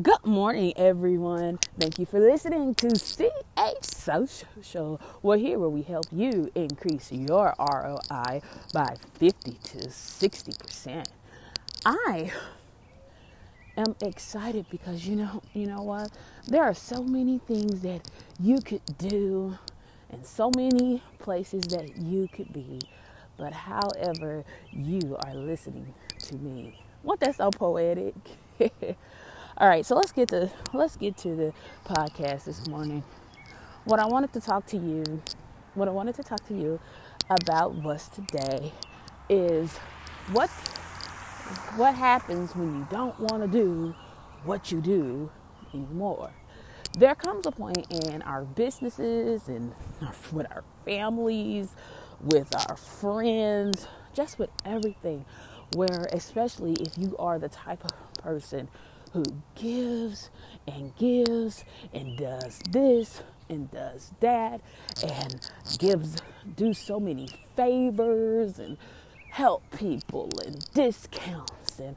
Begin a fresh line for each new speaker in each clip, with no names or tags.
Good morning, everyone. Thank you for listening to CH Social. We're here where we help you increase your ROI by 50 to 60%. I am excited because you know, you know what? There are so many things that you could do and so many places that you could be. But however you are listening to me. What that's so poetic. All right, so let's get to let's get to the podcast this morning. What I wanted to talk to you, what I wanted to talk to you about was today is what what happens when you don't want to do what you do anymore. There comes a point in our businesses and with our families, with our friends, just with everything, where especially if you are the type of person who gives and gives and does this and does that and gives do so many favors and help people and discounts and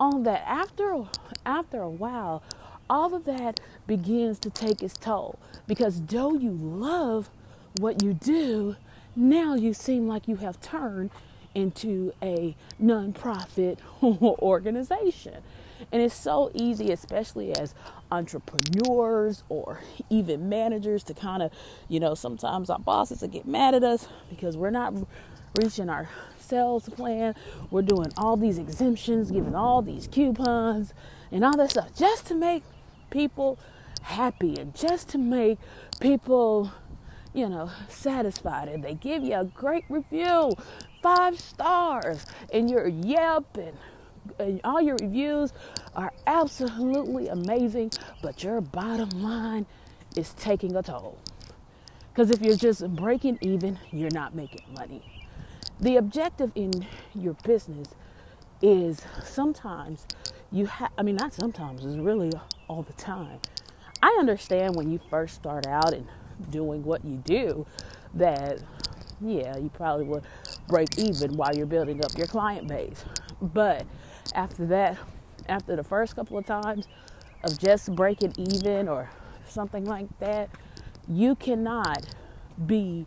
all that. After after a while all of that begins to take its toll because though you love what you do now you seem like you have turned into a nonprofit organization and it's so easy, especially as entrepreneurs or even managers, to kind of, you know, sometimes our bosses will get mad at us because we're not reaching our sales plan. We're doing all these exemptions, giving all these coupons and all that stuff just to make people happy and just to make people, you know, satisfied. And they give you a great review, five stars, and you're yelping all your reviews are absolutely amazing, but your bottom line is taking a toll. Because if you're just breaking even, you're not making money. The objective in your business is sometimes you have, I mean, not sometimes, it's really all the time. I understand when you first start out and doing what you do that, yeah, you probably would break even while you're building up your client base. But after that, after the first couple of times of just breaking even or something like that, you cannot be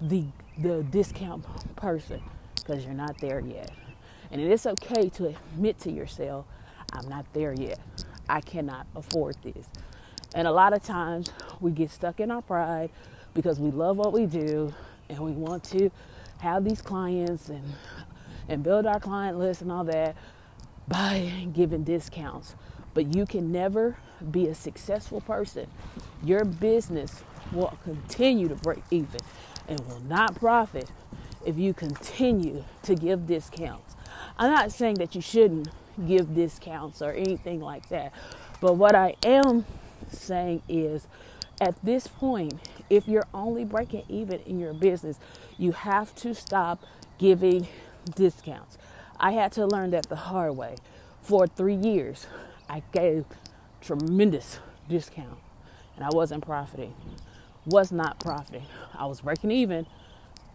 the the discount person because you're not there yet. And it is okay to admit to yourself, I'm not there yet. I cannot afford this. And a lot of times we get stuck in our pride because we love what we do and we want to have these clients and and build our client list and all that by giving discounts. But you can never be a successful person. Your business will continue to break even and will not profit if you continue to give discounts. I'm not saying that you shouldn't give discounts or anything like that. But what I am saying is at this point, if you're only breaking even in your business, you have to stop giving discounts. I had to learn that the hard way. For three years, I gave tremendous discount and I wasn't profiting. Was not profiting. I was breaking even,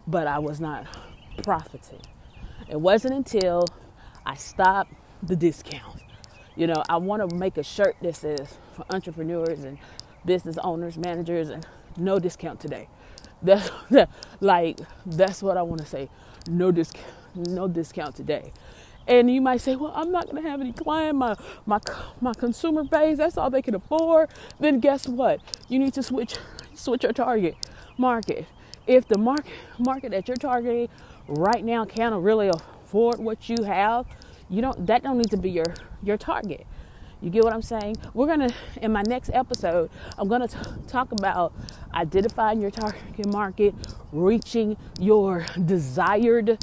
but I was not profiting. It wasn't until I stopped the discounts. You know, I want to make a shirt that says for entrepreneurs and business owners, managers, and no discount today. That's like that's what I want to say. No discount no discount today. And you might say, well, I'm not going to have any client. My, my, my consumer base, that's all they can afford. Then guess what? You need to switch, switch your target market. If the market, market that you're targeting right now can't really afford what you have, you don't, that don't need to be your, your target. You get what I'm saying? We're gonna, in my next episode, I'm gonna t- talk about identifying your target market, reaching your desired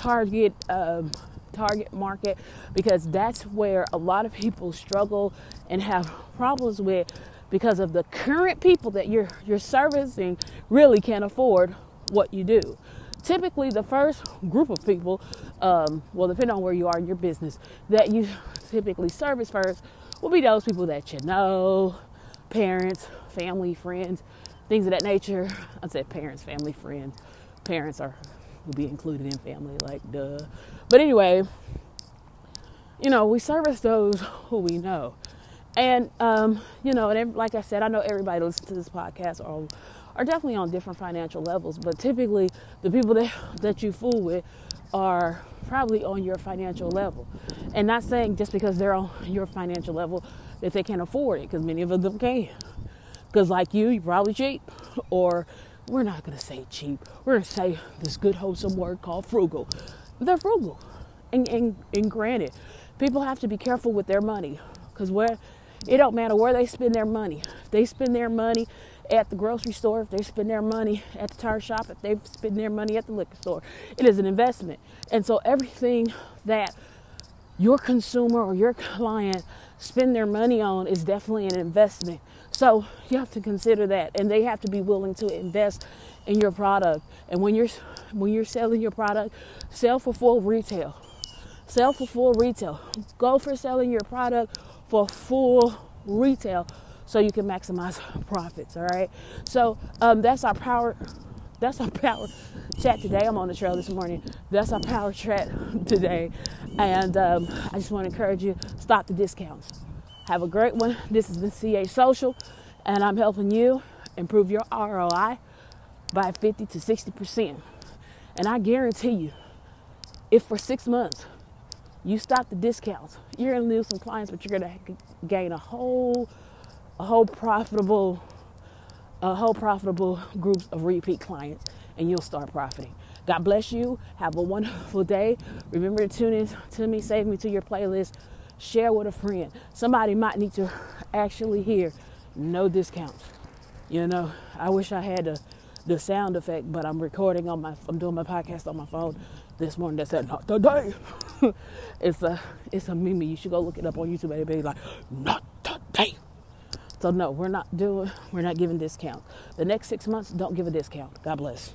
target um, target market because that's where a lot of people struggle and have problems with because of the current people that you're you're servicing really can't afford what you do. Typically, the first group of people, um, well, depending on where you are in your business, that you typically service first will be those people that you know, parents, family, friends, things of that nature. I said parents, family, friends. Parents are will be included in family, like duh. But anyway, you know, we service those who we know. And um, you know, and like I said, I know everybody listens to this podcast are are definitely on different financial levels, but typically the people that that you fool with are probably on your financial level. And not saying just because they're on your financial level that they can't afford it, because many of them can. Because like you, you're probably cheap, or we're not gonna say cheap. We're gonna say this good wholesome word called frugal. They're frugal, and and, and granted, people have to be careful with their money, because where it don't matter where they spend their money. If they spend their money at the grocery store, if they spend their money at the tire shop, if they spend their money at the liquor store, it is an investment. And so everything that your consumer or your client spend their money on is definitely an investment. So you have to consider that, and they have to be willing to invest in your product. And when you're when you're selling your product, sell for full retail. Sell for full retail. Go for selling your product for full retail so you can maximize profits. All right. So um, that's our power. That's our power chat today. I'm on the trail this morning. That's our power chat today, and um, I just want to encourage you: stop the discounts. Have a great one. This has been CA Social, and I'm helping you improve your ROI by 50 to 60 percent. And I guarantee you, if for six months you stop the discounts, you're gonna lose some clients, but you're gonna gain a whole, a whole profitable, a whole profitable group of repeat clients, and you'll start profiting. God bless you. Have a wonderful day. Remember to tune in to me, save me to your playlist, share with a friend. Somebody might need to actually hear no discounts. You know, I wish I had the the sound effect, but I'm recording on my I'm doing my podcast on my phone this morning that said not today. it's a it's a meme. You should go look it up on YouTube be like, not today. So no, we're not doing we're not giving discount. The next six months, don't give a discount. God bless.